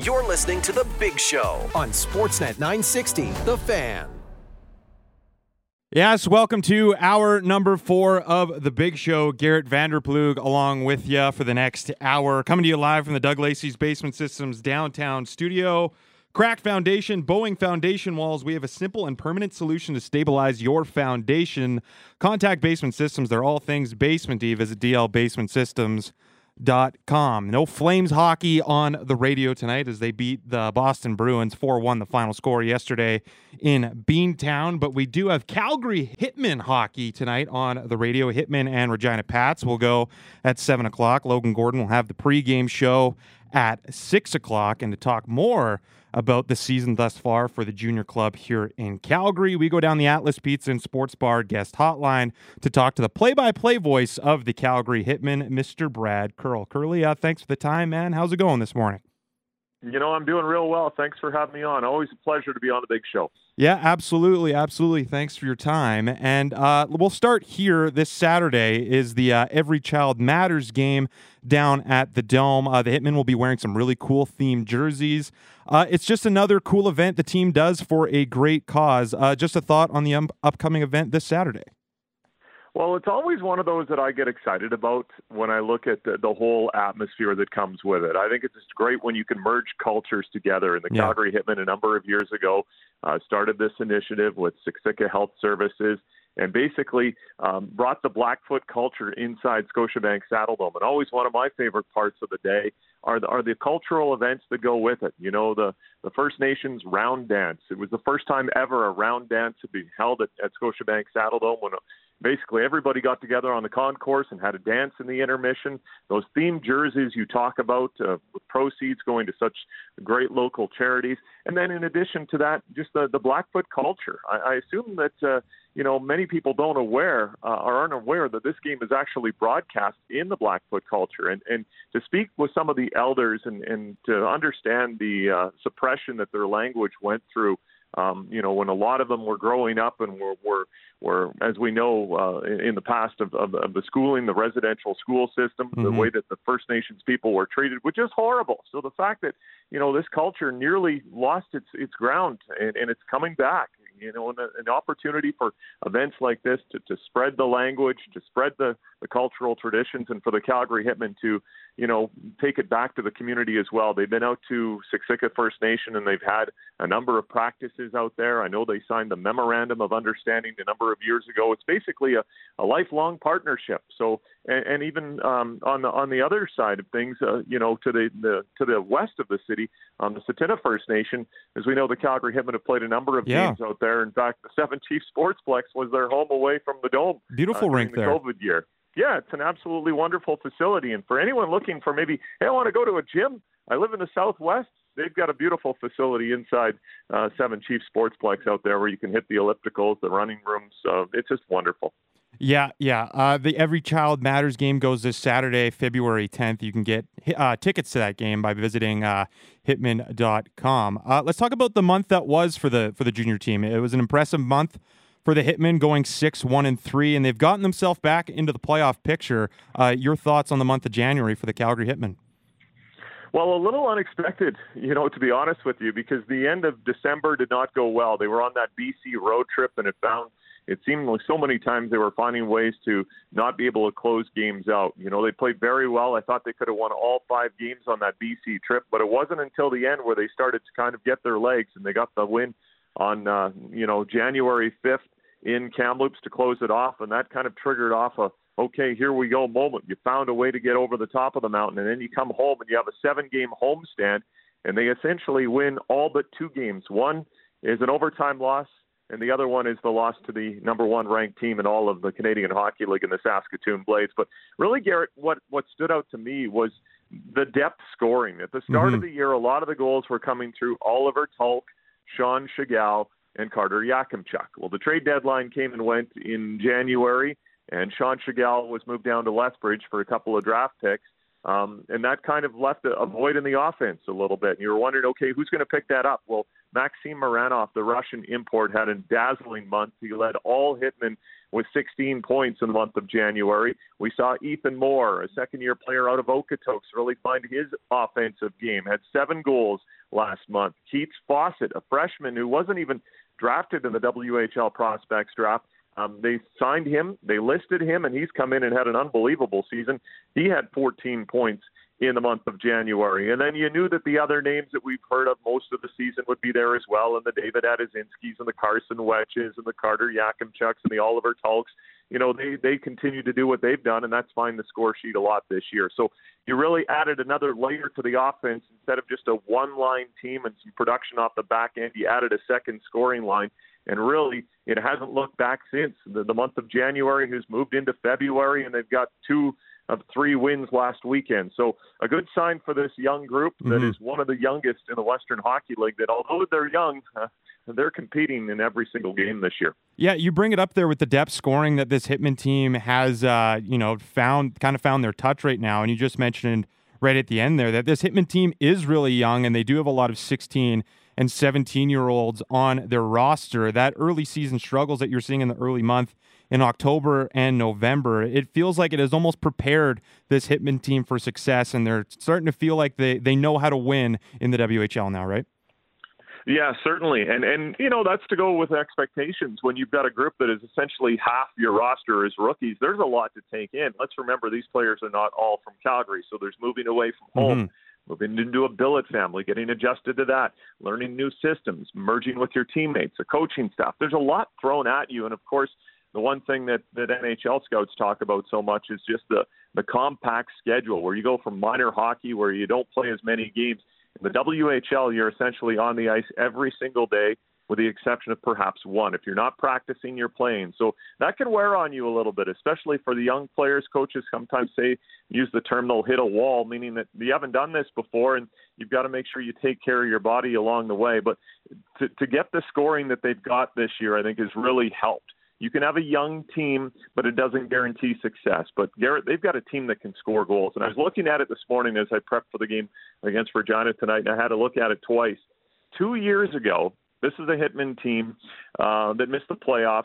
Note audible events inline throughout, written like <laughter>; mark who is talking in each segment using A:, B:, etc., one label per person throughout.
A: You're listening to The Big Show on Sportsnet 960, The Fan.
B: Yes, welcome to hour number four of The Big Show. Garrett Vander Ploeg along with you for the next hour. Coming to you live from the Doug Lacey's Basement Systems downtown studio. Crack Foundation, bowing Foundation Walls. We have a simple and permanent solution to stabilize your foundation. Contact Basement Systems. They're all things basementy. Visit dlbasementsystems.com. No Flames hockey on the radio tonight as they beat the Boston Bruins 4 1, the final score yesterday in Beantown. But we do have Calgary Hitmen hockey tonight on the radio. Hitmen and Regina Pats will go at 7 o'clock. Logan Gordon will have the pregame show at 6 o'clock. And to talk more, about the season thus far for the junior club here in Calgary. We go down the Atlas Pizza and Sports Bar guest hotline to talk to the play by play voice of the Calgary Hitmen, Mr. Brad Curle. Curly, uh, thanks for the time, man. How's it going this morning?
C: You know, I'm doing real well. Thanks for having me on. Always a pleasure to be on the big show.
B: Yeah, absolutely, absolutely. Thanks for your time. And uh, we'll start here. This Saturday is the uh, Every Child Matters game down at the Dome. Uh, the Hitmen will be wearing some really cool themed jerseys. Uh, it's just another cool event the team does for a great cause. Uh, just a thought on the um, upcoming event this Saturday.
C: Well, it's always one of those that I get excited about when I look at the, the whole atmosphere that comes with it. I think it's just great when you can merge cultures together. And the yeah. Calgary Hitmen, a number of years ago, uh, started this initiative with Siksika Health Services and basically um, brought the Blackfoot culture inside Scotiabank Saddledome. And always one of my favorite parts of the day are the, are the cultural events that go with it. You know, the, the First Nations round dance. It was the first time ever a round dance had been held at, at Scotiabank Saddledome when basically everybody got together on the concourse and had a dance in the intermission. Those themed jerseys you talk about, uh, with proceeds going to such great local charities, and then in addition to that, just the the Blackfoot culture. I, I assume that uh, you know many people don't aware uh, or aren't aware that this game is actually broadcast in the Blackfoot culture, and and to speak with some of the elders and and to understand the uh, suppression that their language went through um, you know, when a lot of them were growing up and were, were, were as we know uh, in, in the past of, of, of the schooling, the residential school system, mm-hmm. the way that the First Nations people were treated, which is horrible. So the fact that you know this culture nearly lost its its ground and, and it's coming back you know, an, an opportunity for events like this to, to spread the language, to spread the, the cultural traditions, and for the Calgary Hitmen to, you know, take it back to the community as well. They've been out to Siksika First Nation and they've had a number of practices out there. I know they signed the memorandum of understanding a number of years ago. It's basically a, a lifelong partnership. So, and, and even um, on the on the other side of things, uh, you know, to the, the to the west of the city, on the Tsuut'ina First Nation, as we know, the Calgary Hitmen have played a number of yeah. games out there. In fact, the Seven Chiefs Sportsplex was their home away from the Dome.
B: Beautiful
C: uh,
B: rink
C: the
B: there.
C: COVID year yeah, it's an absolutely wonderful facility. And for anyone looking for maybe, hey, I want to go to a gym. I live in the Southwest. They've got a beautiful facility inside uh, Seven Chiefs Sportsplex out there where you can hit the ellipticals, the running rooms. Uh, it's just wonderful.
B: Yeah, yeah. Uh, the Every Child Matters game goes this Saturday, February 10th. You can get uh, tickets to that game by visiting uh, hitmen.com. Uh, let's talk about the month that was for the for the junior team. It was an impressive month for the Hitmen, going six, one, and three, and they've gotten themselves back into the playoff picture. Uh, your thoughts on the month of January for the Calgary Hitmen?
C: Well, a little unexpected, you know, to be honest with you, because the end of December did not go well. They were on that BC road trip, and it found it seemed like so many times they were finding ways to not be able to close games out. You know, they played very well. I thought they could have won all five games on that BC trip, but it wasn't until the end where they started to kind of get their legs and they got the win on, uh, you know, January 5th in Kamloops to close it off, and that kind of triggered off a okay, here we go moment. You found a way to get over the top of the mountain, and then you come home and you have a seven-game homestand, and they essentially win all but two games. One is an overtime loss, and the other one is the loss to the number one ranked team in all of the Canadian Hockey League in the Saskatoon Blades. But really, Garrett, what what stood out to me was the depth scoring. At the start mm-hmm. of the year, a lot of the goals were coming through Oliver Tulk, Sean Tschigerl, and Carter Yakemchuk. Well, the trade deadline came and went in January, and Sean Tschigerl was moved down to Lethbridge for a couple of draft picks. Um, and that kind of left a, a void in the offense a little bit. And you were wondering, okay, who's going to pick that up? Well, Maxim Muranov, the Russian import, had a dazzling month. He led all hitmen with 16 points in the month of January. We saw Ethan Moore, a second year player out of Okotoks, really find his offensive game, had seven goals last month. Keats Fawcett, a freshman who wasn't even drafted in the WHL prospects draft, um, they signed him, they listed him, and he's come in and had an unbelievable season. He had 14 points in the month of January. And then you knew that the other names that we've heard of most of the season would be there as well, and the David Adazinskis and the Carson Wetsches and the Carter Yakemchucks and the Oliver Tulks. You know, they they continue to do what they've done, and that's fine the score sheet a lot this year. So you really added another layer to the offense instead of just a one-line team and some production off the back end. You added a second scoring line, and really it hasn't looked back since the, the month of January, who's moved into February, and they've got two of three wins last weekend. So a good sign for this young group that mm-hmm. is one of the youngest in the Western Hockey League. That although they're young, uh, <laughs> they're competing in every single game this year.
B: Yeah, you bring it up there with the depth scoring that this Hitman team has, uh, you know, found kind of found their touch right now. And you just mentioned right at the end there that this Hitman team is really young and they do have a lot of 16 and 17 year olds on their roster. That early season struggles that you're seeing in the early month in October and November, it feels like it has almost prepared this Hitman team for success, and they're starting to feel like they, they know how to win in the WHL now, right?
C: Yeah, certainly, and and you know that's to go with expectations. When you've got a group that is essentially half your roster is rookies, there's a lot to take in. Let's remember these players are not all from Calgary, so there's moving away from home. Mm-hmm moving into a billet family, getting adjusted to that, learning new systems, merging with your teammates, the coaching staff. There's a lot thrown at you, and of course, the one thing that, that NHL scouts talk about so much is just the, the compact schedule where you go from minor hockey where you don't play as many games. In the WHL, you're essentially on the ice every single day with the exception of perhaps one. If you're not practicing, you're playing. So that can wear on you a little bit, especially for the young players. Coaches sometimes say, use the term, they'll hit a wall, meaning that you haven't done this before and you've got to make sure you take care of your body along the way. But to, to get the scoring that they've got this year, I think has really helped. You can have a young team, but it doesn't guarantee success. But Garrett, they've got a team that can score goals. And I was looking at it this morning as I prepped for the game against Regina tonight, and I had to look at it twice. Two years ago, this is a Hitman team uh, that missed the playoffs,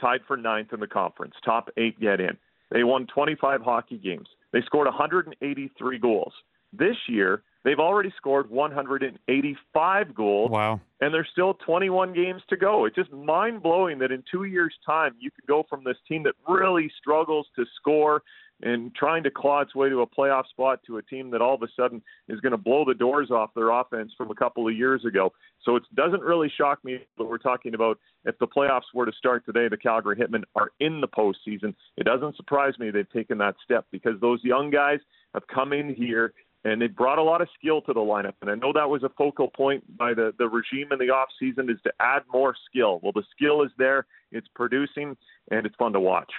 C: tied for ninth in the conference. Top eight get in. They won 25 hockey games. They scored 183 goals. This year, They've already scored 185 goals.
B: Wow.
C: And there's still 21 games to go. It's just mind blowing that in two years' time, you could go from this team that really struggles to score and trying to claw its way to a playoff spot to a team that all of a sudden is going to blow the doors off their offense from a couple of years ago. So it doesn't really shock me that we're talking about if the playoffs were to start today, the Calgary Hitmen are in the postseason. It doesn't surprise me they've taken that step because those young guys have come in here and they brought a lot of skill to the lineup. And I know that was a focal point by the, the regime in the off season is to add more skill. Well, the skill is there, it's producing, and it's fun to watch.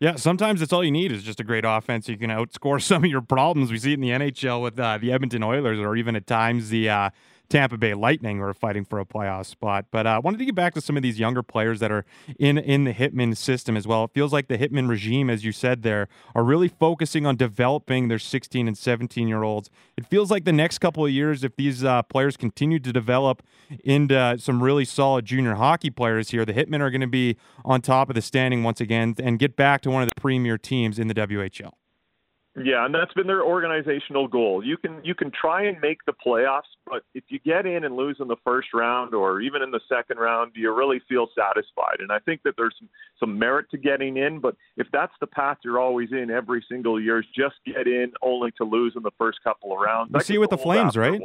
B: Yeah, sometimes it's all you need is just a great offense. You can outscore <laughs> some of your problems. We see it in the NHL with uh, the Edmonton Oilers, or even at times the uh, Tampa Bay Lightning who are fighting for a playoff spot. But I uh, wanted to get back to some of these younger players that are in in the Hitman system as well. It feels like the Hitman regime, as you said there, are really focusing on developing their 16 and 17 year olds. It feels like the next couple of years, if these uh, players continue to develop into some really solid junior hockey players here, the Hitmen are going to be on top of the standing once again and get back to one of the premier teams in the WHL.
C: Yeah, and that's been their organizational goal. You can you can try and make the playoffs, but if you get in and lose in the first round or even in the second round, do you really feel satisfied? And I think that there's some, some merit to getting in, but if that's the path you're always in every single year, is just get in only to lose in the first couple of rounds.
B: You see with the Flames, right?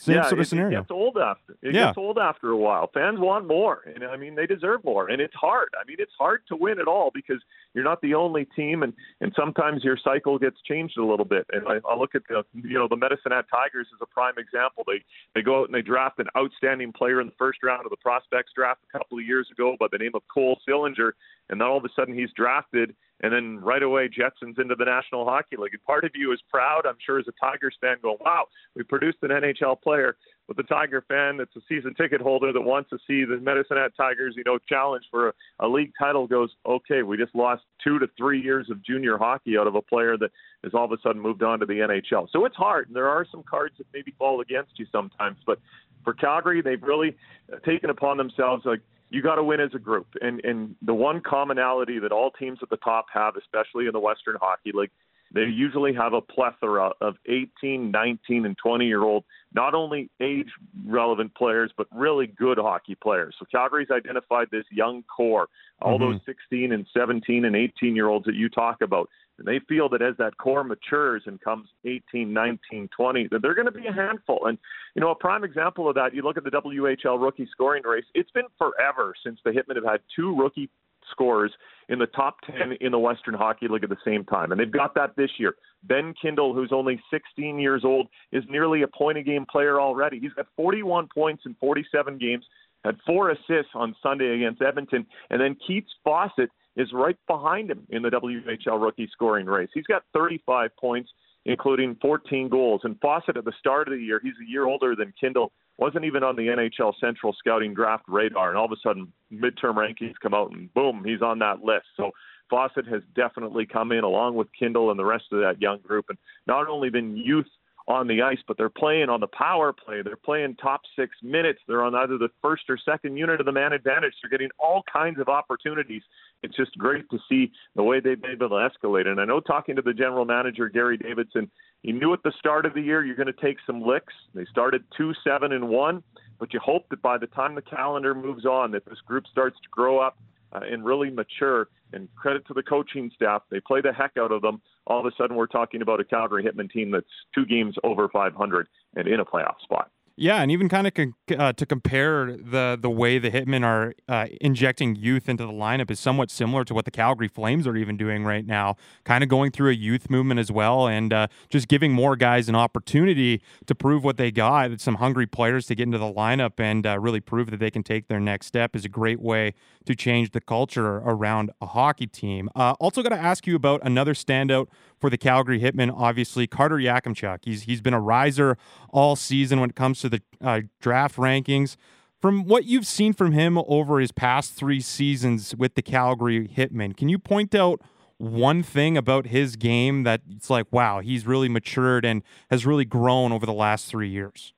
B: Same
C: yeah,
B: sort of
C: it,
B: scenario.
C: It gets old after. It
B: yeah.
C: gets old after a while. Fans want more, and I mean they deserve more, and it's hard. I mean it's hard to win at all because you're not the only team, and and sometimes your cycle gets changed a little bit. And I, I look at the you know the Medicine Hat Tigers as a prime example. They they go out and they draft an outstanding player in the first round of the prospects draft a couple of years ago by the name of Cole Sillinger, and then all of a sudden he's drafted and then right away Jetsons into the National Hockey League. And part of you is proud, I'm sure, as a Tigers fan, going, "Wow, we produced an NHL player." But the Tiger fan that's a season ticket holder that wants to see the Medicine Hat Tigers, you know, challenge for a, a league title goes, "Okay, we just lost two to three years of junior hockey out of a player that has all of a sudden moved on to the NHL." So it's hard. And there are some cards that maybe fall against you sometimes, but for Calgary, they've really taken upon themselves like you got to win as a group. And and the one commonality that all teams at the top have, especially in the Western Hockey League, they usually have a plethora of 18, 19, and 20 year old, not only age relevant players, but really good hockey players. So Calgary's identified this young core, all mm-hmm. those 16 and 17 and 18 year olds that you talk about. And they feel that as that core matures and comes 18, 19, 20, that they're going to be a handful. And, you know, a prime example of that, you look at the WHL rookie scoring race, it's been forever since the Hitmen have had two rookie scorers in the top 10 in the Western Hockey League at the same time. And they've got that this year. Ben Kindel, who's only 16 years old, is nearly a point a game player already. He's got 41 points in 47 games, had four assists on Sunday against Edmonton. And then Keats Fawcett is right behind him in the WHL rookie scoring race. He's got 35 points, including 14 goals. And Fawcett at the start of the year, he's a year older than Kindel, wasn't even on the NHL Central Scouting Draft radar. And all of a sudden, midterm rankings come out, and boom, he's on that list. So Fawcett has definitely come in along with Kindel and the rest of that young group, and not only been youth on the ice, but they're playing on the power play. They're playing top six minutes. They're on either the first or second unit of the man advantage. They're getting all kinds of opportunities. It's just great to see the way they've been able to escalate. And I know talking to the general manager, Gary Davidson, he knew at the start of the year you're going to take some licks. They started two, seven, and one, but you hope that by the time the calendar moves on, that this group starts to grow up uh, and really mature. And credit to the coaching staff, they play the heck out of them. All of a sudden, we're talking about a Calgary Hitmen team that's two games over 500 and in a playoff spot.
B: Yeah, and even kind of con- uh, to compare the the way the Hitmen are uh, injecting youth into the lineup is somewhat similar to what the Calgary Flames are even doing right now. Kind of going through a youth movement as well, and uh, just giving more guys an opportunity to prove what they got. Some hungry players to get into the lineup and uh, really prove that they can take their next step is a great way to change the culture around a hockey team. Uh, also, got to ask you about another standout for the Calgary Hitmen. Obviously, Carter Yakemchuk. He's he's been a riser all season when it comes to the uh, draft rankings. From what you've seen from him over his past three seasons with the Calgary Hitmen, can you point out one thing about his game that it's like, wow, he's really matured and has really grown over the last three years?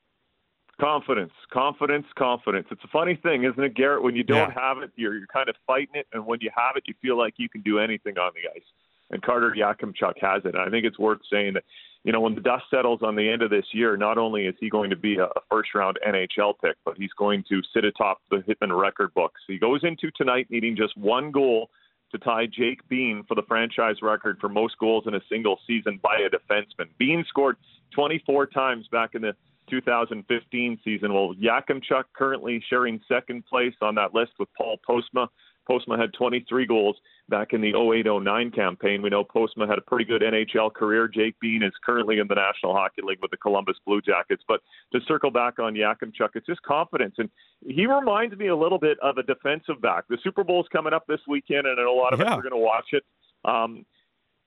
C: Confidence, confidence, confidence. It's a funny thing, isn't it, Garrett? When you don't yeah. have it, you're, you're kind of fighting it, and when you have it, you feel like you can do anything on the ice. And Carter Yakemchuk has it. And I think it's worth saying that you know, when the dust settles on the end of this year, not only is he going to be a, first round NHL pick, but he's going to sit atop the Hitman record books. He goes into tonight needing just one goal to tie Jake Bean for the franchise record for most goals in a single season by a defenseman. Bean scored 24 times back in the 2015 season. Well, Yakemchuk currently sharing second place on that list with Paul Postma Postma had 23 goals back in the 08-09 campaign. We know Postma had a pretty good NHL career. Jake Bean is currently in the National Hockey League with the Columbus Blue Jackets. But to circle back on Yakemchuk, it's just confidence. And he reminds me a little bit of a defensive back. The Super Bowl is coming up this weekend, and a lot of yeah. us are going to watch it. Um,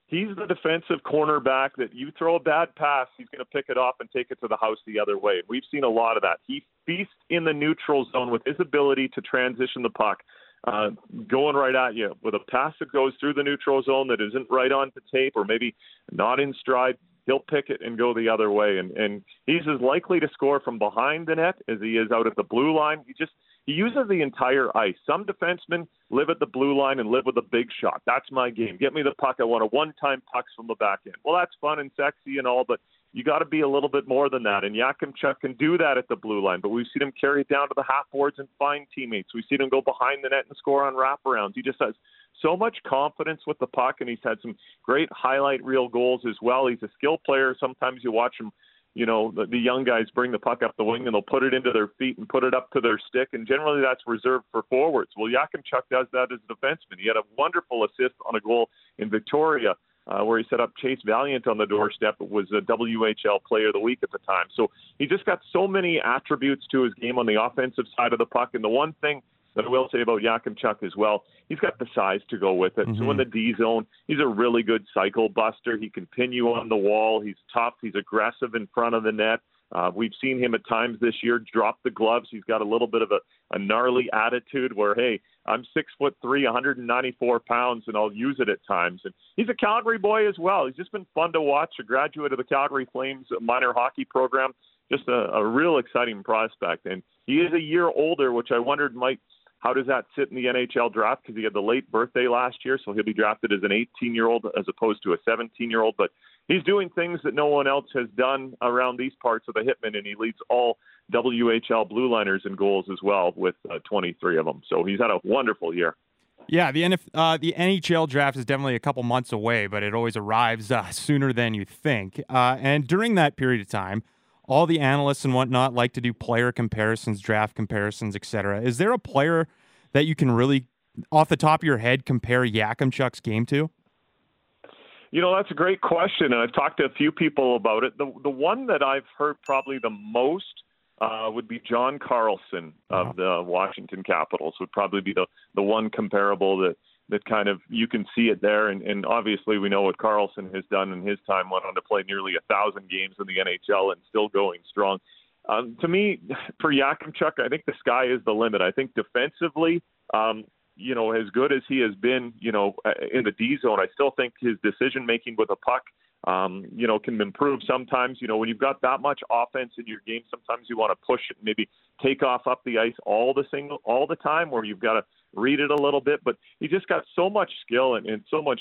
C: he's the defensive cornerback that you throw a bad pass, he's going to pick it off and take it to the house the other way. We've seen a lot of that. He feasts in the neutral zone with his ability to transition the puck uh, going right at you with a pass that goes through the neutral zone that isn't right on the tape or maybe not in stride, he'll pick it and go the other way. And, and he's as likely to score from behind the net as he is out at the blue line. He just he uses the entire ice. Some defensemen live at the blue line and live with a big shot. That's my game. Get me the puck. I want a one-time pucks from the back end. Well, that's fun and sexy and all, but you got to be a little bit more than that. And Yakemchuk can do that at the blue line, but we've seen him carry it down to the half boards and find teammates. We've seen him go behind the net and score on wraparounds. He just has so much confidence with the puck, and he's had some great highlight reel goals as well. He's a skill player. Sometimes you watch him you know, the, the young guys bring the puck up the wing and they'll put it into their feet and put it up to their stick. And generally that's reserved for forwards. Well, Yakemchuk does that as a defenseman. He had a wonderful assist on a goal in Victoria uh, where he set up Chase Valiant on the doorstep. Was a WHL Player of the Week at the time. So he just got so many attributes to his game on the offensive side of the puck. And the one thing that I will say about Yakemchuk as well, he's got the size to go with it. Mm-hmm. So in the D zone, he's a really good cycle buster. He can pin you on the wall. He's tough. He's aggressive in front of the net. Uh, we've seen him at times this year drop the gloves. He's got a little bit of a, a gnarly attitude where, hey, I'm six foot three, 194 pounds, and I'll use it at times. And he's a Calgary boy as well. He's just been fun to watch. A graduate of the Calgary Flames minor hockey program. just a, a real exciting prospect. And he is a year older, which I wondered might how does that sit in the NHL draft? Because he had the late birthday last year, so he'll be drafted as an 18 year old as opposed to a 17 year old. But he's doing things that no one else has done around these parts of the Hitmen, and he leads all WHL blue liners in goals as well with uh, 23 of them. So he's had a wonderful year.
B: Yeah, the NF, uh, the NHL draft is definitely a couple months away, but it always arrives uh, sooner than you think. Uh, and during that period of time, all the analysts and whatnot like to do player comparisons, draft comparisons, etc. Is there a player that you can really, off the top of your head, compare Yakemchuk's game to?
C: You know, that's a great question, and I've talked to a few people about it. The the one that I've heard probably the most uh, would be John Carlson of the Washington Capitals. Would probably be the the one comparable that that kind of you can see it there. And, and obviously, we know what Carlson has done in his time. Went on to play nearly a thousand games in the NHL and still going strong. Um, to me, <laughs> for Yakemchuk, I think the sky is the limit. I think defensively, um, you know, as good as he has been, you know, uh, in the D zone, I still think his decision making with a puck um, you know, can improve sometimes. You know, when you've got that much offense in your game, sometimes you want to push it, maybe take off up the ice all the single all the time, where you've got to read it a little bit. But he just got so much skill and, and so much,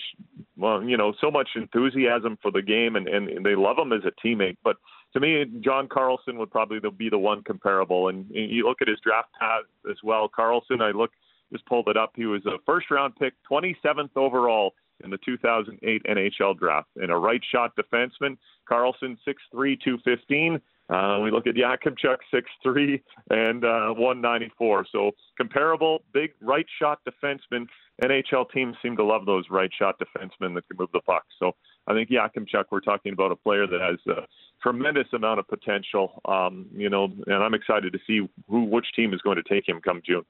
C: well, you know, so much enthusiasm for the game, and, and, and they love him as a teammate. But to me, John Carlson would probably be the one comparable. And, and you look at his draft path as well. Carlson, I look just pulled it up. He was a first round pick, 27th overall in the 2008 NHL draft. And a right shot defenseman, Carlson, 6'3, 215. Uh, we look at Yakemchuk, 6'3 and uh, 194. So comparable, big right shot defenseman. NHL teams seem to love those right shot defensemen that can move the puck. So I think Yakemchuk, we're talking about a player that has a tremendous amount of potential. Um, you know, and I'm excited to see who which team is going to take him come June.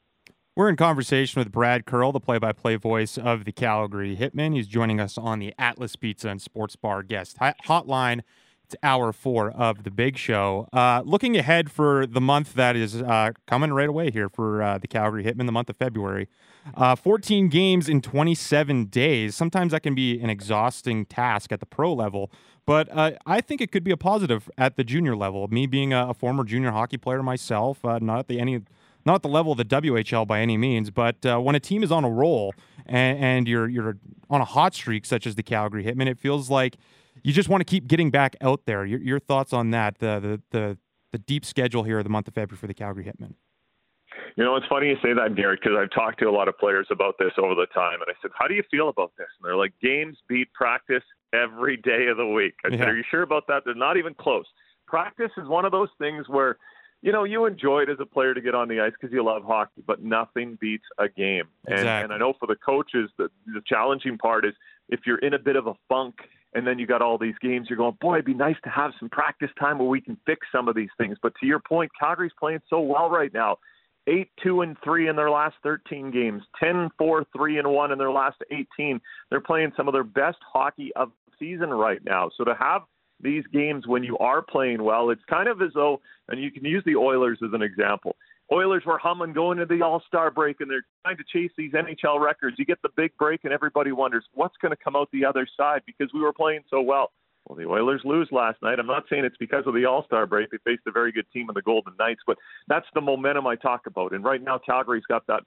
B: We're in conversation with Brad Curle, the play by play voice of the Calgary Hitmen. He's joining us on the Atlas Pizza and Sports Bar guest hotline. It's hour four of the big show. Uh, looking ahead for the month that is uh, coming right away here for uh, the Calgary Hitmen, the month of February. Uh, 14 games in 27 days. Sometimes that can be an exhausting task at the pro level, but uh, I think it could be a positive at the junior level. Me being a, a former junior hockey player myself, uh, not at the any not at the level of the WHL by any means, but uh, when a team is on a roll and, and, you're you're on a hot streak such as the Calgary Hitmen, it feels like you just want to keep getting back out there. Your, your thoughts on that? The, the the the deep schedule here of the month of February for the Calgary Hitmen.
C: You know, it's funny you say that, Garrett, because I've talked to a lot of players about this over the time, and I said, "How do you feel about this?" And they're like, "Games beat practice every day of the week." I said, "Are you sure about that?" They're not even close. Practice is one of those things where you know, you enjoy it as a player to get on the ice because you love hockey, but nothing beats a game.
B: Exactly.
C: And, and I know for the coaches, the, the challenging part is if you're in a bit of a funk and then you got all these games, you're going, boy, it'd be nice to have some practice time where we can fix some of these things. But to your point, Calgary's playing so well right now. 8 2 and 3 in their last 13 games, 10 4 3 and 1 in their last 18. They're playing some of their best hockey of the season right now. So to have these games when you are playing well, it's kind of as though, and you can use the Oilers as an example. Oilers were humming going into the All Star break, and they're trying to chase these NHL records. You get the big break, and everybody wonders what's going to come out the other side because we were playing so well. Well, the Oilers lose last night. I'm not saying it's because of the All Star break. They faced a very good team in the Golden Knights, but that's the momentum I talk about. And right now, Calgary's got that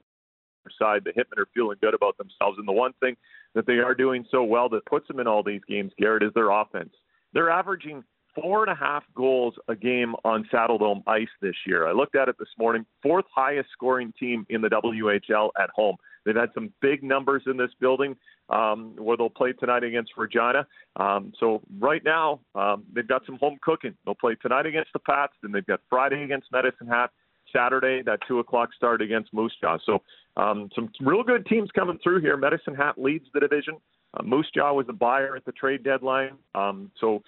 C: side. The Hitmen are feeling good about themselves. And the one thing that they are doing so well that puts them in all these games, Garrett, is their offense. They're averaging four and a half goals a game on Saddledome ice this year. I looked at it this morning. Fourth highest scoring team in the WHL at home. They've had some big numbers in this building um, where they'll play tonight against Regina. Um, so right now um, they've got some home cooking. They'll play tonight against the Pats, then they've got Friday against Medicine Hat, Saturday that two o'clock start against Moose Jaw. So um, some real good teams coming through here. Medicine Hat leads the division. Uh, Moose Jaw was a buyer at the trade deadline. Um, so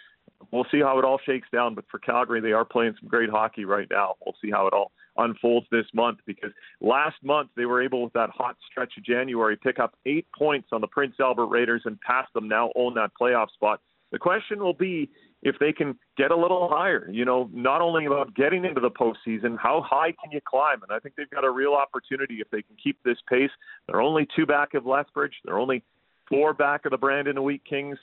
C: we'll see how it all shakes down. But for Calgary, they are playing some great hockey right now. We'll see how it all unfolds this month because last month they were able, with that hot stretch of January, pick up eight points on the Prince Albert Raiders and pass them now own that playoff spot. The question will be if they can get a little higher. You know, not only about getting into the postseason, how high can you climb? And I think they've got a real opportunity if they can keep this pace. They're only two back of Lethbridge. They're only four back of the Brandon Wheat Kings,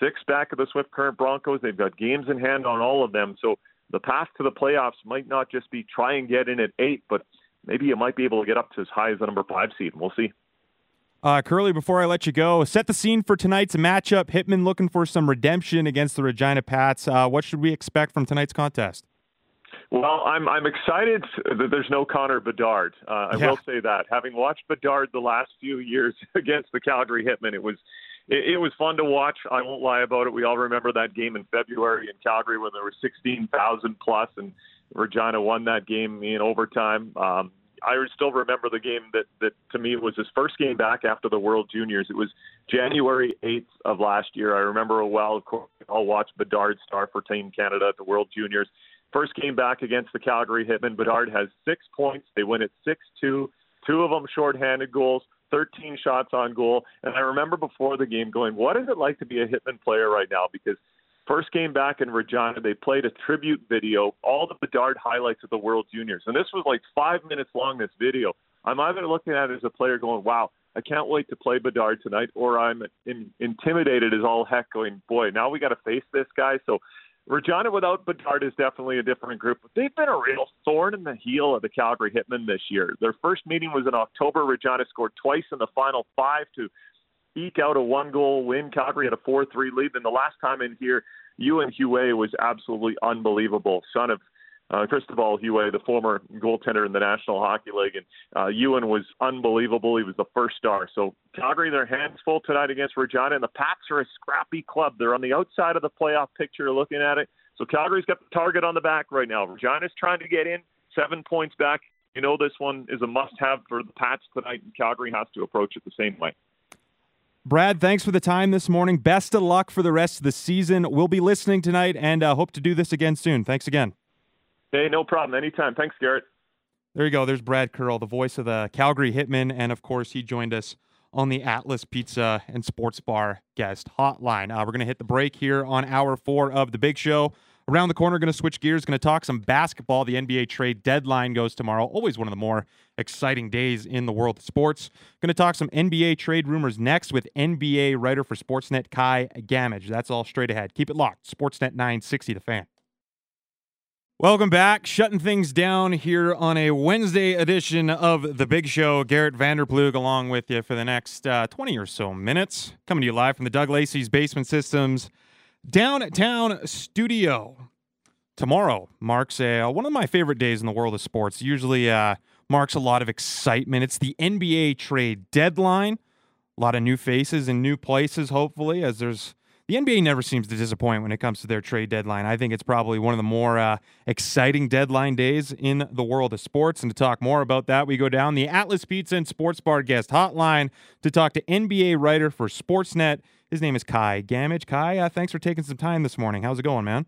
C: six back of the Swift Current Broncos. They've got games in hand on all of them. So the path to the playoffs might not just be try and get in at eight, but maybe you might be able to get up to as high as the number five seed. We'll see.
B: Uh, Curly, before I let you go, set the scene for tonight's matchup. Hitman looking for some redemption against the Regina Pats. Uh, what should we expect from tonight's contest?
C: Well, I'm I'm excited that there's no Connor Bedard. Uh, I yeah. will say that. Having watched Bedard the last few years <laughs> against the Calgary Hitmen, it was it, it was fun to watch. I won't lie about it. We all remember that game in February in Calgary when there were 16,000 plus, and Regina won that game in overtime. Um, I still remember the game that that to me was his first game back after the World Juniors. It was January 8th of last year. I remember well. Of course, I'll watch Bedard star for Team Canada at the World Juniors. First game back against the Calgary Hitmen. Bedard has six points. They win at 6 2. Two of them shorthanded goals, 13 shots on goal. And I remember before the game going, what is it like to be a Hitman player right now? Because first game back in Regina, they played a tribute video, all the Bedard highlights of the World Juniors. And this was like five minutes long, this video. I'm either looking at it as a player going, wow, I can't wait to play Bedard tonight, or I'm in, intimidated as all heck going, boy, now we got to face this guy. So Regina without Bedard is definitely a different group, but they've been a real thorn in the heel of the Calgary Hitmen this year. Their first meeting was in October. Regina scored twice in the final five to eke out a one goal win. Calgary had a 4 3 lead. And the last time in here, Ewan Huet was absolutely unbelievable. Son of uh, Cristobal Huet, the former goaltender in the National Hockey League, and uh, Ewan was unbelievable. He was the first star. So Calgary, their hands full tonight against Regina, and the Pats are a scrappy club. They're on the outside of the playoff picture, looking at it. So Calgary's got the target on the back right now. Regina's trying to get in, seven points back. You know this one is a must-have for the Pats tonight, and Calgary has to approach it the same way.
B: Brad, thanks for the time this morning. Best of luck for the rest of the season. We'll be listening tonight and uh, hope to do this again soon. Thanks again.
C: Hey, no problem. Anytime. Thanks, Garrett.
B: There you go. There's Brad Curle, the voice of the Calgary Hitmen. And of course, he joined us on the Atlas Pizza and Sports Bar guest hotline. Uh, we're going to hit the break here on hour four of the big show. Around the corner, going to switch gears, going to talk some basketball. The NBA trade deadline goes tomorrow. Always one of the more exciting days in the world of sports. Going to talk some NBA trade rumors next with NBA writer for Sportsnet, Kai Gammage. That's all straight ahead. Keep it locked. Sportsnet 960, the fan. Welcome back. Shutting things down here on a Wednesday edition of The Big Show. Garrett Vander Ploeg along with you for the next uh, 20 or so minutes. Coming to you live from the Doug Lacey's Basement Systems downtown studio. Tomorrow marks a, uh, one of my favorite days in the world of sports. Usually uh, marks a lot of excitement. It's the NBA trade deadline. A lot of new faces and new places, hopefully, as there's the NBA never seems to disappoint when it comes to their trade deadline. I think it's probably one of the more uh, exciting deadline days in the world of sports. And to talk more about that, we go down the Atlas Pizza and Sports Bar guest hotline to talk to NBA writer for Sportsnet. His name is Kai Gammage. Kai, uh, thanks for taking some time this morning. How's it going, man?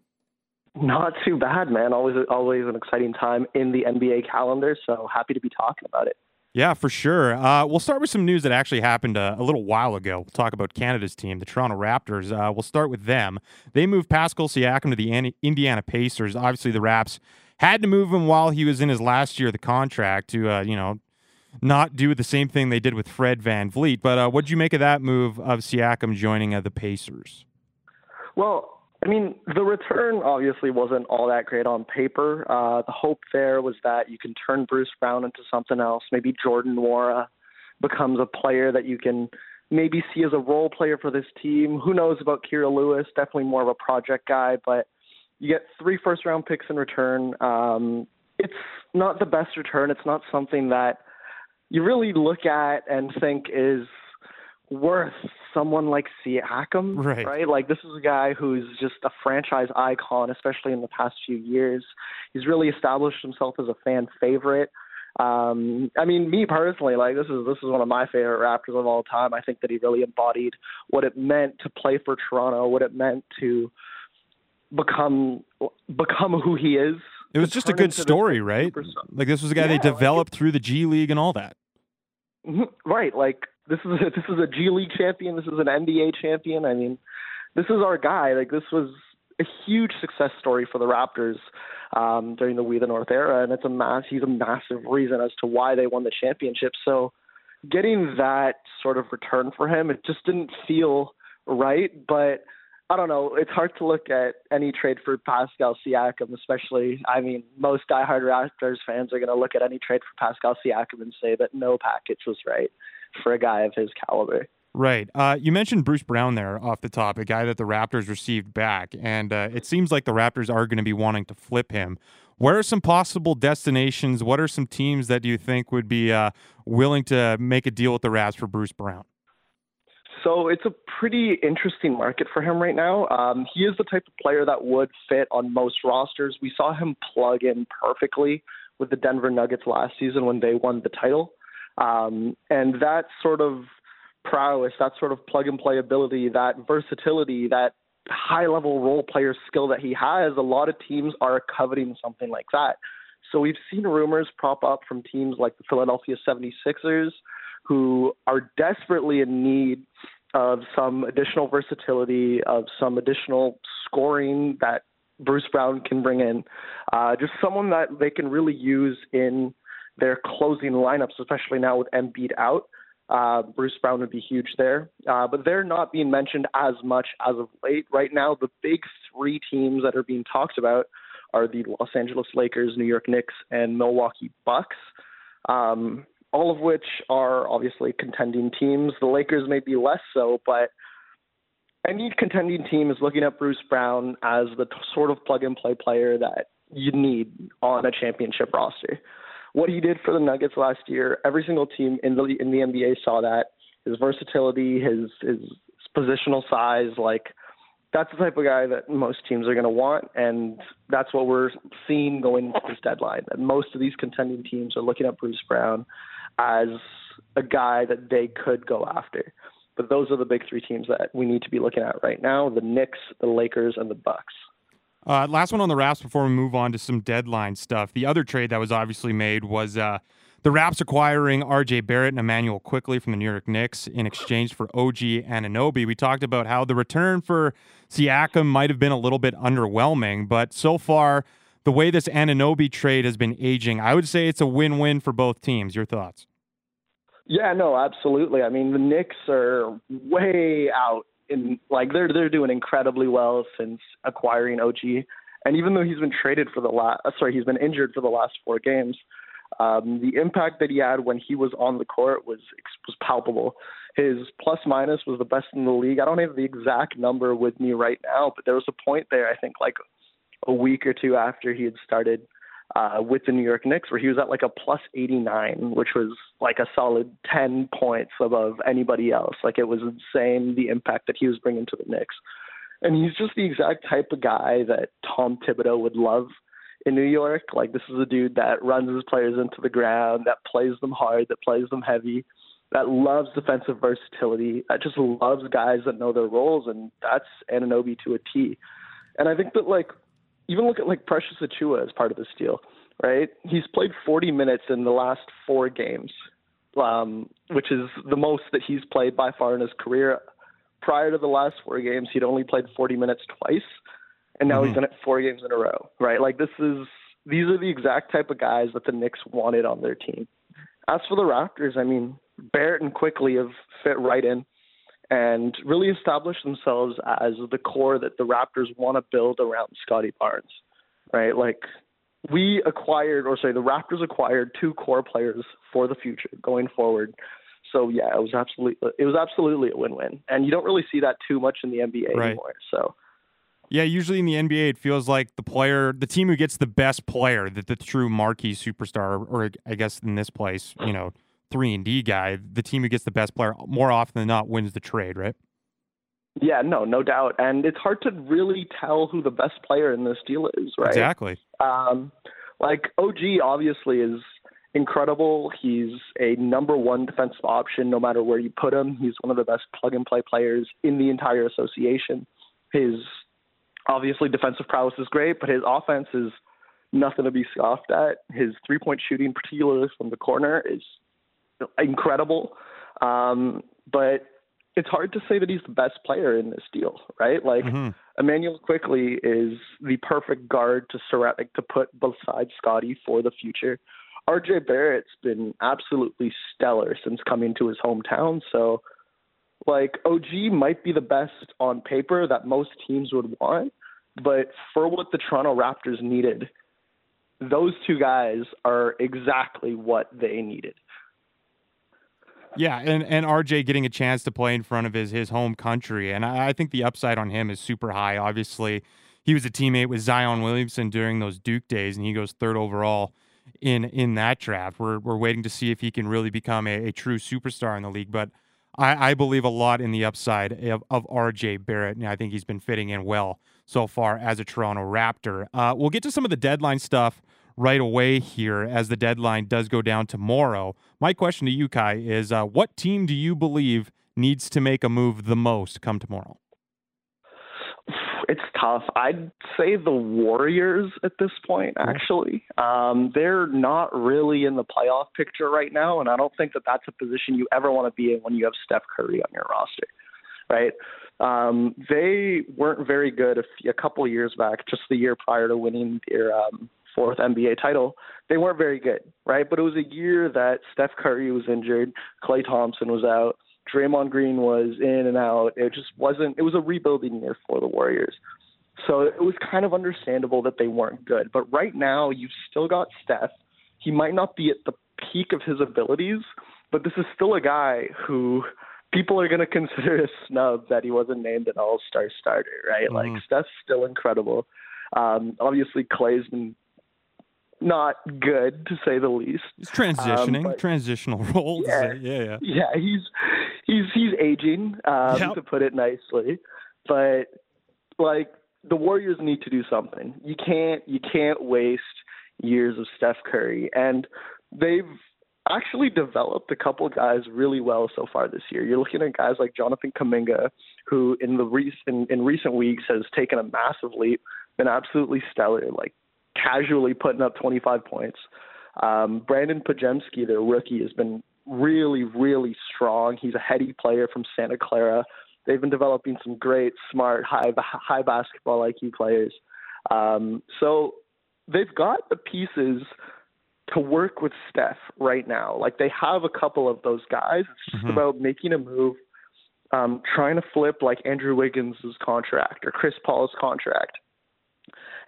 D: Not too bad, man. Always, always an exciting time in the NBA calendar. So happy to be talking about it.
B: Yeah, for sure. Uh, we'll start with some news that actually happened a, uh, a, little while ago. We'll talk about Canada's team, the Toronto Raptors. Uh, we'll start with them. They moved Pascal Siakam to the Indiana Pacers. Obviously, the Raps had to move him while he was in his last year of the contract to, uh, you know, not do the same thing they did with Fred VanVleet. But uh, what did you make of that move of Siakam joining uh, the Pacers?
D: Well, I mean, the return obviously wasn't all that great on paper. Uh, the hope there was that you can turn Bruce Brown into something else. Maybe Jordan Nwora becomes a player that you can maybe see as a role player for this team. Who knows about Kira Lewis? Definitely more of a project guy, but you get three first round picks in return. Um, it's not the best return. It's not something that you really look at and think is worth someone like Siakam,
B: right.
D: right? Like this is a guy who's just a franchise icon, especially in the past few years. He's really established himself as a fan favorite. Um, I mean, me personally, like this is this is one of my favorite Raptors of all time. I think that he really embodied what it meant to play for Toronto, what it meant to become become who he is.
B: It was just a good story, right? Like this was a guy yeah, they developed like, through the G League and all that.
D: Mm-hmm. Right, like this is a, <laughs> this is a G League champion. This is an NBA champion. I mean, this is our guy. Like this was a huge success story for the Raptors um, during the We the North era, and it's a mass. He's a massive reason as to why they won the championship. So, getting that sort of return for him, it just didn't feel right. But I don't know. It's hard to look at any trade for Pascal Siakam, especially. I mean, most diehard Raptors fans are going to look at any trade for Pascal Siakam and say that no package was right for a guy of his caliber.
B: Right. Uh, you mentioned Bruce Brown there off the top, a guy that the Raptors received back, and uh, it seems like the Raptors are going to be wanting to flip him. Where are some possible destinations? What are some teams that you think would be uh, willing to make a deal with the Raps for Bruce Brown?
D: So it's a pretty interesting market for him right now. Um, he is the type of player that would fit on most rosters. We saw him plug in perfectly with the Denver Nuggets last season when they won the title. Um, and that sort of prowess, that sort of plug and play ability, that versatility, that high level role player skill that he has, a lot of teams are coveting something like that. So we've seen rumors prop up from teams like the Philadelphia 76ers, who are desperately in need of some additional versatility, of some additional scoring that Bruce Brown can bring in. Uh, just someone that they can really use in their closing lineups, especially now with Embiid out. Uh, Bruce Brown would be huge there, uh, but they're not being mentioned as much as of late. Right now, the big three teams that are being talked about are the Los Angeles Lakers, New York Knicks, and Milwaukee Bucks. Um, all of which are obviously contending teams. The Lakers may be less so, but any contending team is looking at Bruce Brown as the t- sort of plug and play player that you need on a championship roster. What he did for the Nuggets last year, every single team in the in the NBA saw that his versatility, his his positional size, like that's the type of guy that most teams are going to want, and that's what we're seeing going into this deadline. That most of these contending teams are looking at Bruce Brown as a guy that they could go after. But those are the big three teams that we need to be looking at right now: the Knicks, the Lakers, and the Bucks.
B: Uh, last one on the Raps before we move on to some deadline stuff. The other trade that was obviously made was uh, the Raps acquiring R.J. Barrett and Immanuel Quickley from the New York Knicks in exchange for OG Anunoby. We talked about how the return for Siakam might have been a little bit underwhelming, but so far the way this Anunoby trade has been aging, I would say it's a win-win for both teams. Your thoughts?
D: Yeah, no, absolutely. I mean, the Knicks are way out in like they're they're doing incredibly well since acquiring OG. And even though he's been traded for the last, uh, sorry, he's been injured for the last four games, um, the impact that he had when he was on the court was was palpable. His plus minus was the best in the league. I don't have the exact number with me right now, but there was a point there, I think, like a week or two after he had started uh, with the New York Knicks, where he was at like a plus 89, which was like a solid 10 points above anybody else. Like it was insane the impact that he was bringing to the Knicks. And he's just the exact type of guy that Tom Thibodeau would love in New York. Like this is a dude that runs his players into the ground, that plays them hard, that plays them heavy, that loves defensive versatility, that just loves guys that know their roles, and that's Anunoby to a T. And I think that like even look at like Precious Achiuwa as part of this deal, right? He's played 40 minutes in the last four games, um, which is the most that he's played by far in his career. Prior to the last four games, he'd only played 40 minutes twice, and now mm-hmm. he's done it four games in a row, right? Like this is these are the exact type of guys that the Knicks wanted on their team. As for the Raptors, I mean, Barrett and Quickley have fit right in and really establish themselves as the core that the Raptors want to build around Scottie Barnes, right? Like we acquired, or sorry, the Raptors acquired two core players for the future going forward. So yeah, it was absolutely it was absolutely a win-win, and you don't really see that too much in the NBA right. anymore. So.
B: Yeah, usually in the NBA, it feels like the player, the team who gets the best player, that the true marquee superstar, or I guess in this place, you know, three and D guy, the team who gets the best player more often than not wins the trade, right?
D: Yeah, no, no doubt. And it's hard to really tell who the best player in this deal is, right?
B: Exactly.
D: Um, like OG obviously is incredible. He's a number one defensive option no matter where you put him. He's one of the best plug and play players in the entire association. His obviously defensive prowess is great, but his offense is nothing to be scoffed at. His three point shooting, particularly from the corner, is incredible. Um, but it's hard to say that he's the best player in this deal, right? Like mm-hmm. Immanuel Quickley is the perfect guard to surround, like, to put beside Scottie for the future. RJ Barrett's been absolutely stellar since coming to his hometown. So, like OG might be the best on paper that most teams would want, but for what the Toronto Raptors needed, those two guys are exactly what they needed.
B: Yeah, and, and RJ getting a chance to play in front of his his home country, and I, I think the upside on him is super high. Obviously, he was a teammate with Zion Williamson during those Duke days, and he goes third overall in in that draft. We're we're waiting to see if he can really become a, a true superstar in the league, but I, I, believe a lot in the upside of, of RJ Barrett, and I think he's been fitting in well so far as a Toronto Raptor. Uh, we'll get to some of the deadline stuff right away here as the deadline does go down tomorrow. My question to you, Kai, is uh, what team do you believe needs to make a move the most come tomorrow?
D: It's tough. I'd say the Warriors at this point, actually. Um, they're not really in the playoff picture right now, and I don't think that that's a position you ever want to be in when you have Steph Curry on your roster, right? Um, they weren't very good a, a couple years back, just the year prior to winning their um, fourth NBA title, they weren't very good, right? But it was a year that Steph Curry was injured, Klay Thompson was out, Draymond Green was in and out. It just wasn't. It was a rebuilding year for the Warriors. So it was kind of understandable that they weren't good. But right now, you've still got Steph. He might not be at the peak of his abilities, but this is still a guy who people are going <laughs> to consider a snub that he wasn't named an All Star starter, right? Mm-hmm. Like Steph's still incredible. Um, obviously, Klay's been not good to say the least.
B: He's transitioning, um, transitional <laughs> roles.
D: Yeah,
B: yeah, yeah,
D: yeah. He's he's he's aging, um, yep. to put it nicely. But like the Warriors need to do something. You can't you can't waste years of Steph Curry, and they've actually developed a couple guys really well so far this year. You're looking at guys like Jonathan Kuminga, who in the recent in recent weeks has taken a massive leap, been absolutely stellar. Like casually putting up 25 points. Um, Brandin Podziemski, their rookie, has been really, really strong. He's a heady player from Santa Clara. They've been developing some great, smart, high high basketball IQ players. Um, so they've got the pieces to work with Steph right now. Like they have a couple of those guys. It's just mm-hmm. about making a move, um, trying to flip like Andrew Wiggins' contract or Chris Paul's contract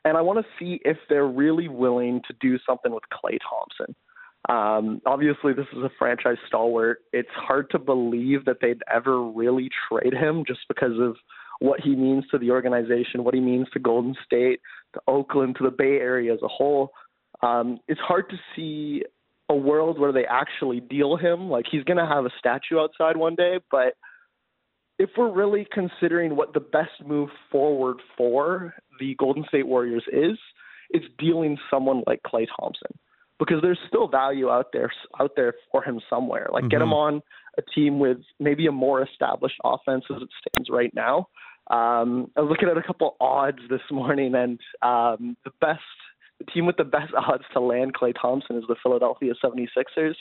D: and I want to see if they're really willing to do something with Klay Thompson. Um, obviously, this is a franchise stalwart. It's hard to believe that they'd ever really trade him just because of what he means to the organization, what he means to Golden State, to Oakland, to the Bay Area as a whole. Um, it's hard to see a world where they actually deal him. Like he's going to have a statue outside one day, but if we're really considering what the best move forward for the Golden State Warriors is, it's dealing someone like Klay Thompson because there's still value out there out there for him somewhere. Like mm-hmm. get him mm-hmm. on a team with maybe a more established offense as it stands right now. Um, I was looking at a couple odds this morning, and um, the best the team with the best <laughs> odds to land Klay Thompson is the Philadelphia 76ers,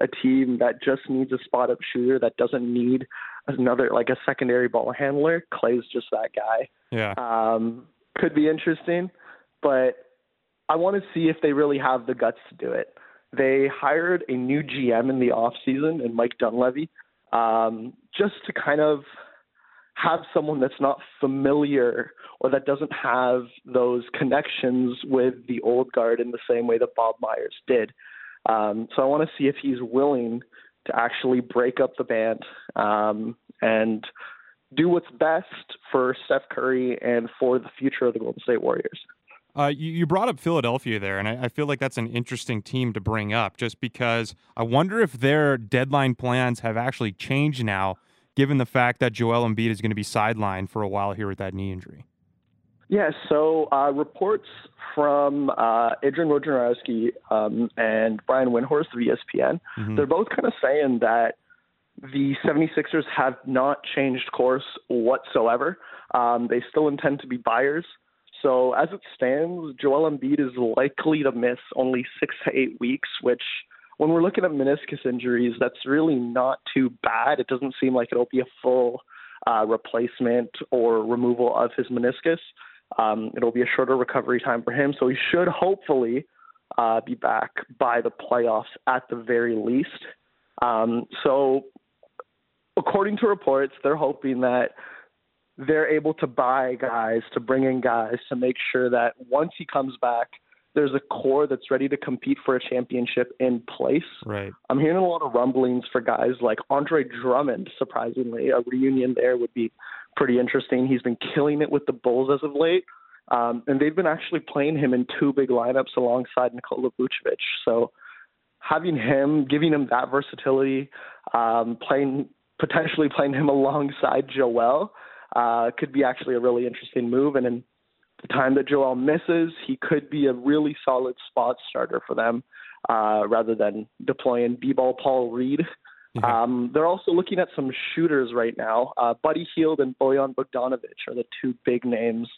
D: a team that just needs a spot up shooter that doesn't need another like a secondary ball handler. Klay's just that guy.
B: Yeah.
D: Um, could be interesting, but I want to see if they really have the guts to do it. They hired a new GM in the off season and Mike Dunleavy, um, just to kind of have someone that's not familiar or that doesn't have those connections with the old guard in the same way that Bob Myers did. Um, so I want to see if he's willing to actually break up the band um, and do what's best for Steph Curry and for the future of the Golden State Warriors.
B: Uh, you, you, brought up Philadelphia there, and I, I, feel like that's an interesting team to bring up just because I wonder if their deadline plans have actually changed now, given the fact that Joel Embiid is going to be sidelined for a while here with that knee injury.
D: Yeah, so uh, reports from uh, Adrian Wojnarowski um, and Brian Windhorst of ESPN, mm-hmm. they're both kind of saying that the 76ers have not changed course whatsoever. Um, they still intend to be buyers. So as it stands, Joel Embiid is likely to miss only six to eight weeks, which when we're looking at meniscus injuries, that's really not too bad. It doesn't seem like it'll be a full uh, replacement or removal of his meniscus. Um, it'll be a shorter recovery time for him, so he should hopefully uh, be back by the playoffs at the very least. Um, so according to reports, they're hoping that they're able to buy guys, to bring in guys, to make sure that once he comes back, there's a core that's ready to compete for a championship in place.
B: Right.
D: I'm hearing a lot of rumblings for guys like Andre Drummond. Surprisingly, a reunion there would be pretty interesting. He's been killing it with the Bulls as of late. Um, and they've been actually playing him in two big lineups alongside Nikola Vucevic. So having him, giving him that versatility, um, playing potentially playing him <laughs> alongside Joel uh, could be actually a really interesting move. And in time that Joel misses, he could be a really solid spot starter for them uh, rather than deploying B-ball Paul Reed. Yeah. Um, they're also looking at some shooters right now. Uh, Buddy Hield and Bojan Bogdanovic are the two big names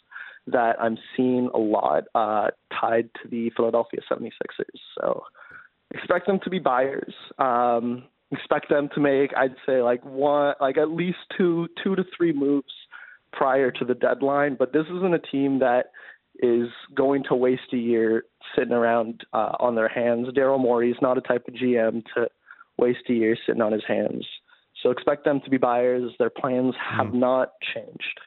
D: that I'm seeing a lot uh, tied to the Philadelphia 76ers. So expect them to be buyers. Um, expect them to make, I'd say, like one, like at least two, two to three moves prior to the deadline. But this isn't a team that is going to waste a year sitting around uh, on their hands. Daryl Morey is not a type of GM to waste a year sitting on his hands. So expect them to be buyers. Their plans have mm. not changed.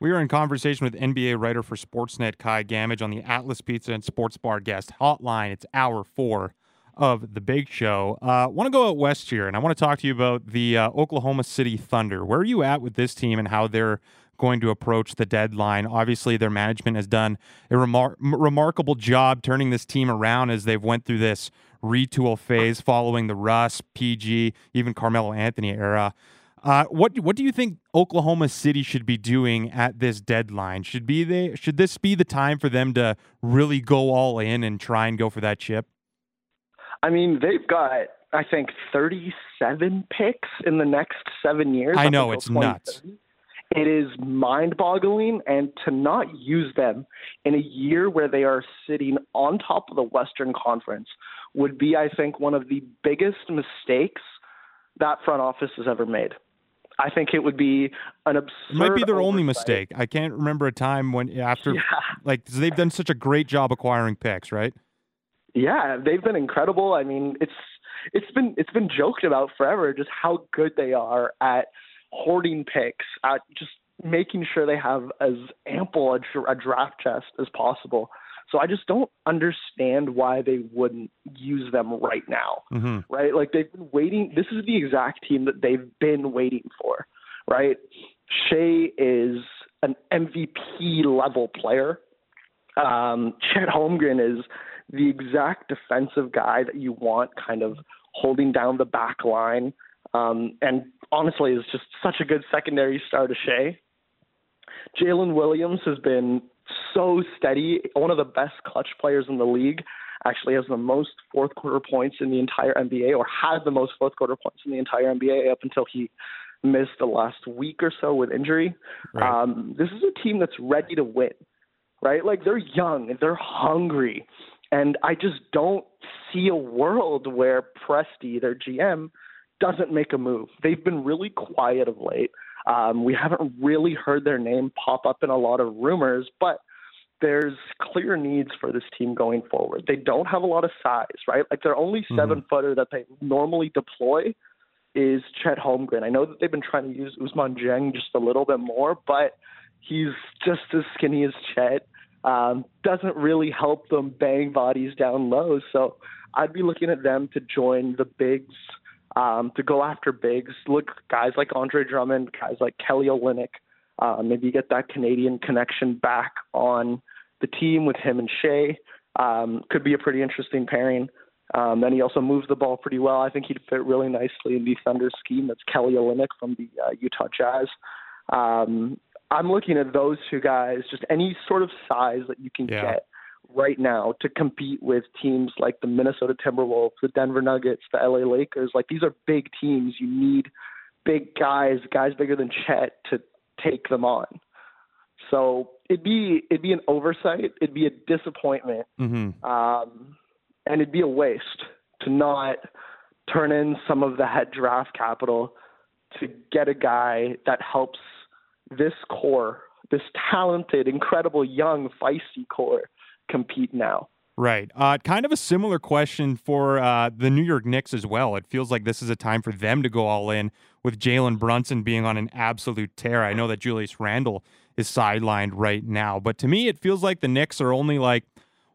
B: We are in conversation with NBA writer for Sportsnet Kai Gammage on the Atlas Pizza and Sports Bar guest hotline. It's hour four of the Big Show. I uh, want to go out west here, and I want to talk to you about the uh, Oklahoma City Thunder. Where are you at with this team and how they're going to approach the deadline? Obviously, their management has done a remar- remarkable job turning this team around as they've went through this retool phase following the Russ, PG, even Carmelo Anthony era. Uh, what what do you think Oklahoma City should be doing at this deadline? Should be they should this be the time for them to really go all in and try and go for that chip?
D: I mean, they've got I think 37 picks in the next 7 years.
B: I know it's nuts.
D: It is mind-boggling and to not use them in a year where they are sitting on top of the Western Conference would be I think one of the biggest mistakes that front office has ever made. I think it would be an absurd.
B: It might be their
D: oversight.
B: only mistake. I can't remember a time when after yeah. like they've done such a great job acquiring picks, right?
D: Yeah, they've been incredible. I mean, it's it's been it's been joked about forever just how good they are at hoarding picks, at just making sure they have as ample a, a draft chest as possible. So I just don't understand why they wouldn't use them right now, mm-hmm. right? Like they've been waiting. This is the exact team that they've been waiting for, right? Shai is an MVP level player. Um, Chet Holmgren is the exact defensive guy that you want, kind of holding down the back line. Um, and honestly, is just such a good secondary star to Shai. Jalen Williams has been so steady, one of the best clutch players in the league. Actually, has the most fourth quarter points in the entire NBA, or had the most fourth quarter points in the entire NBA up until he missed the last week or so with injury. Right. Um, this is a team that's ready to win, right? Like they're young, they're hungry, and I just don't see a world where Presti, their GM, doesn't make a move. They've been really quiet of late. Um, we haven't really heard their name pop up in a lot of rumors, but there's clear needs for this team going forward. They don't have a lot of size, right? Like their only mm-hmm. seven footer that they normally deploy is Chet Holmgren. I know that they've been trying to use Ousmane Dieng just a little bit more, but he's just as skinny as Chet. Um, doesn't really help them bang bodies down low. So I'd be looking at them to join the bigs um, to go after bigs. Look, guys like Andre Drummond, guys like Kelly Olynyk. Uh, maybe get that Canadian connection back on the team with him and Shai. Um, could be a pretty interesting pairing. Um, then he also moves the ball pretty well. I think he'd fit really nicely in the Thunder scheme. That's Kelly Olynyk from the uh, Utah Jazz. Um, I'm looking at those two guys, just any sort of size that you can yeah. get right now to compete with teams like the Minnesota Timberwolves, the Denver Nuggets, the LA Lakers. Like these are big teams. You need big guys, guys bigger than Chet to take them on. So it'd be it'd be an oversight. It'd be a disappointment, mm-hmm. um, and it'd be a waste to not turn in some of that draft capital to get a guy that helps this core, this talented, incredible, young, feisty core compete now.
B: Right. Uh, kind of a similar question for uh, the New York Knicks as well. It feels like this is a time for them to go all in with Jalen Brunson being on an absolute tear. I know that Julius Randle is sidelined right now, but to me, it feels like the Knicks are only like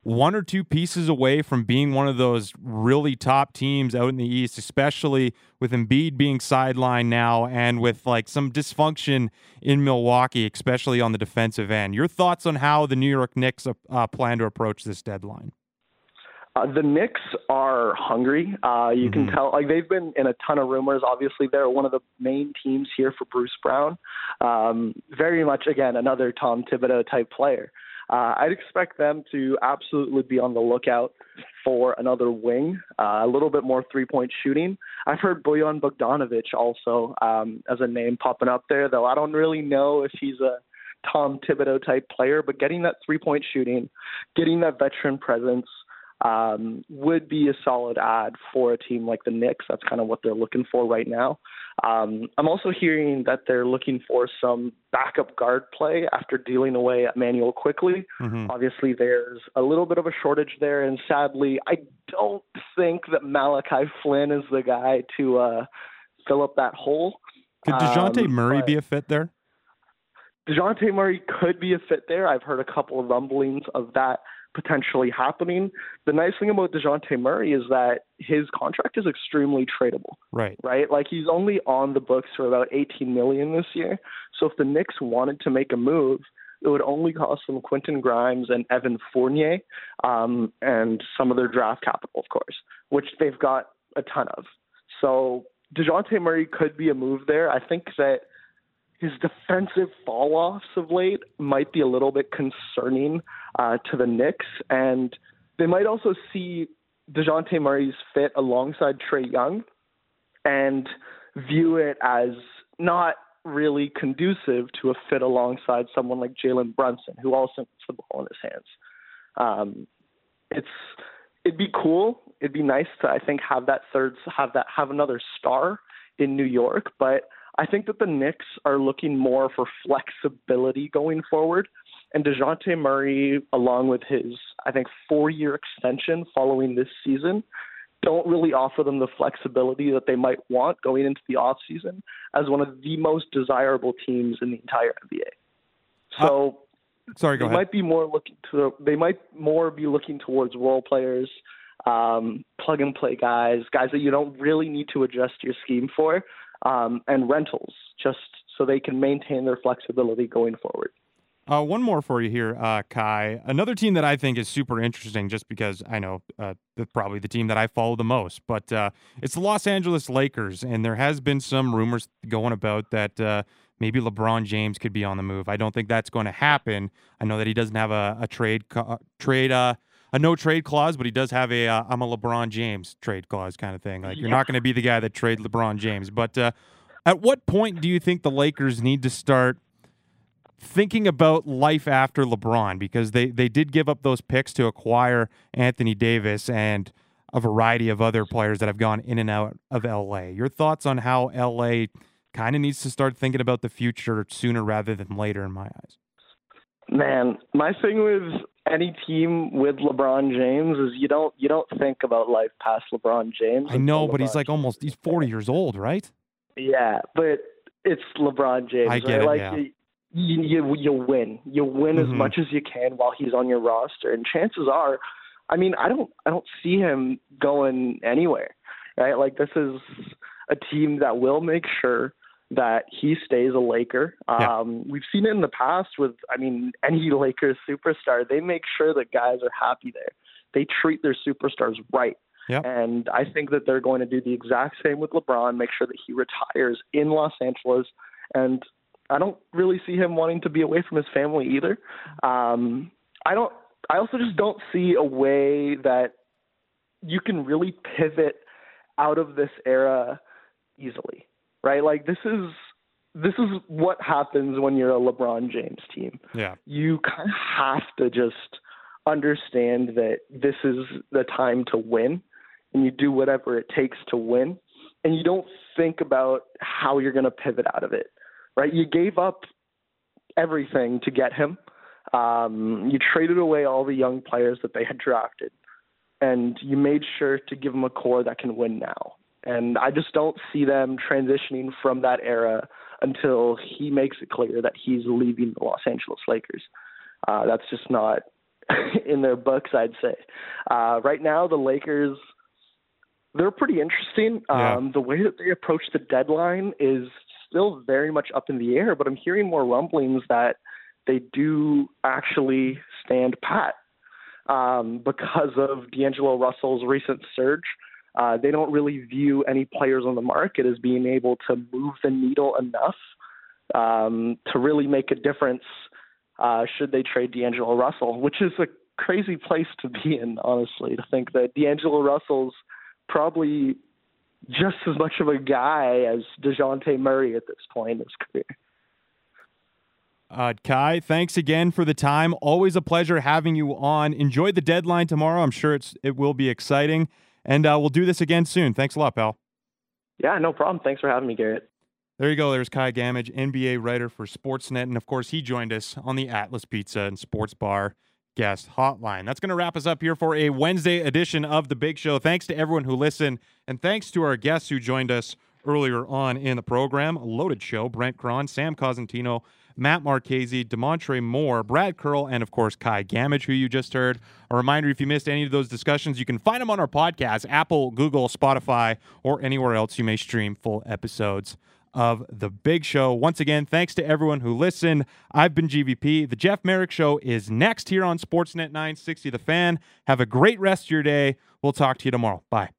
B: one or two pieces away from being one of those really top teams out in the East, especially with Embiid being sidelined now and with like some dysfunction in Milwaukee, especially on the defensive end. Your thoughts on how the New York Knicks uh, plan to approach this deadline?
D: Uh, the Knicks are hungry. Uh, you mm-hmm. can tell, like they've been in a ton of rumors. Obviously, they're one of the main teams here for Bruce Brown. Um, very much, again, another Tom Thibodeau type player. Uh, I'd expect them to absolutely be on the lookout for another wing, uh, a little bit more three point shooting. I've heard Bojan Bogdanovic also um, as a name popping up there, though I don't really know if he's a Tom Thibodeau type player, but getting that three point shooting, getting that veteran presence, um, would be a solid ad for a team like the Knicks. That's kind of what they're looking for right now. Um, I'm also hearing that they're looking for some backup guard play after dealing away Immanuel Quickley. Mm-hmm. Obviously, there's a little bit of a shortage there, and sadly, I don't think that Malachi Flynn is the guy to uh, fill up that hole.
B: Could Dejounte um, Murray be a fit there?
D: Dejounte Murray could be a fit there. I've heard a couple of rumblings of that potentially happening. The nice thing about Dejounte Murray is that his contract is extremely tradable.
B: Right.
D: Right? Like he's only on the books for about 18 million this year. So if the Knicks wanted to make a move, it would only cost them Quentin Grimes and Evan Fournier, um, and some of their draft capital, of course, which they've got a ton of. So Dejounte Murray could be a move there. I think that his defensive fall offs of late might be a little bit concerning uh, to the Knicks, and they might also see Dejounte Murray's fit alongside Trae Young and view it as not really conducive to a fit alongside someone like Jalen Brunson, who also puts the ball in his hands. Um, it's it'd be cool. It'd be nice to I think have that third have that have another star in New York, but I think that the Knicks are looking more for flexibility going forward. And Dejounte Murray, along with his, I think, four year extension following this season, don't really offer them the flexibility that they might want going into the offseason as one of the most desirable teams in the entire NBA. So
B: uh, sorry, go
D: they
B: ahead.
D: might be more looking to they might more be looking towards role players, um, plug and play guys, guys that you don't really need to adjust your scheme for, um, and rentals, just so they can maintain their flexibility going forward.
B: Uh, one more for you here, uh, Kai. Another team that I think is super interesting, just because I know uh, probably the team that I follow the most, but uh, it's the Los Angeles Lakers, and there has been some rumors going about that uh, maybe LeBron James could be on the move. I don't think that's going to happen. I know that he doesn't have a, a trade uh, trade a no trade clause, but he does have a uh, am a LeBron James trade clause kind of thing. Like you're not going to be the guy that trade LeBron James, but uh, at what point do you think the Lakers need to start? thinking about life after LeBron because they they did give up those picks to acquire Anthony Davis and a variety of other players that have gone in and out of LA. Your thoughts on how LA kind of needs to start thinking about the future sooner rather than later in my eyes.
D: Man, my thing with any team with LeBron James is you don't you don't think about life past LeBron James.
B: I know, but he's like almost he's 40 years old, right?
D: Yeah, but it's LeBron James.
B: I get
D: right?
B: it.
D: Like
B: yeah
D: you you, you win. You win mm-hmm. as much as you can while he's on your roster, and chances are, I mean, I don't I don't see him going anywhere. Right? Like this is a team that will make sure that he stays a Laker. Yeah. Um, we've seen it in the past with, I mean, any <laughs> Lakers superstar. They make sure that guys are happy there. They treat their superstars right.
B: Yep.
D: And I think that they're going to do the exact same with LeBron, make sure that he retires in Los Angeles. And I don't really see him wanting to be away from his family either. Um, I don't. I also just don't see a way that you can really pivot out of this era easily, right? Like this is this is what happens when you're a LeBron James team.
B: Yeah.
D: You kind of have to just understand that this is the time to win and you do whatever it takes to win and you don't think about how you're going to pivot out of it right? You gave up everything to get him. Um, you traded away all the young players that they had drafted, and you made sure to give them a core that can win now. And I just don't see them transitioning from that era until he makes it clear that he's leaving the Los Angeles Lakers. Uh, that's just not <laughs> in their books, I'd say. Uh, right now, the Lakers, they're pretty interesting.
B: Yeah.
D: Um, the way that they approach the deadline is still very much up in the air, but I'm hearing more rumblings that they do actually stand pat um, because of D'Angelo Russell's recent surge. Uh, they don't really view any players on the market as being able to move the needle enough um, to really make a difference uh, should they trade D'Angelo Russell, which is a crazy place to be in, honestly, to think that D'Angelo Russell's probably just as much of a guy as Dejounte Murray at this point in his career.
B: Uh, Kai, thanks again for the time. Always a pleasure having you on. Enjoy the deadline tomorrow. I'm sure it's it will be exciting, and uh, we'll do this again soon. Thanks a lot, pal.
D: Yeah, no problem. Thanks for having me, Garret.
B: There you go. There's Kai Gammage, NBA writer for Sportsnet, and of course, he joined us on the Atlas Pizza and Sports Bar guest hotline. That's going to wrap us up here for a Wednesday edition of the Big Show. Thanks to everyone who listened, and thanks to our guests who joined us earlier on in the program. A loaded show. Brent Cron, Sam Cosentino, Matt Marchese, Demontre Moore, Brad Curle, and of course Kai Gammage, who you just heard. A reminder: if you missed any of those discussions, you can find them on our podcast, Apple, Google, Spotify, or anywhere else you may stream full episodes of the Big Show. Once again, thanks to everyone who listened. I've been GVP. The Jeff Merrick Show is next here on Sportsnet 960. The Fan. Have a great rest of your day. We'll talk to you tomorrow. Bye.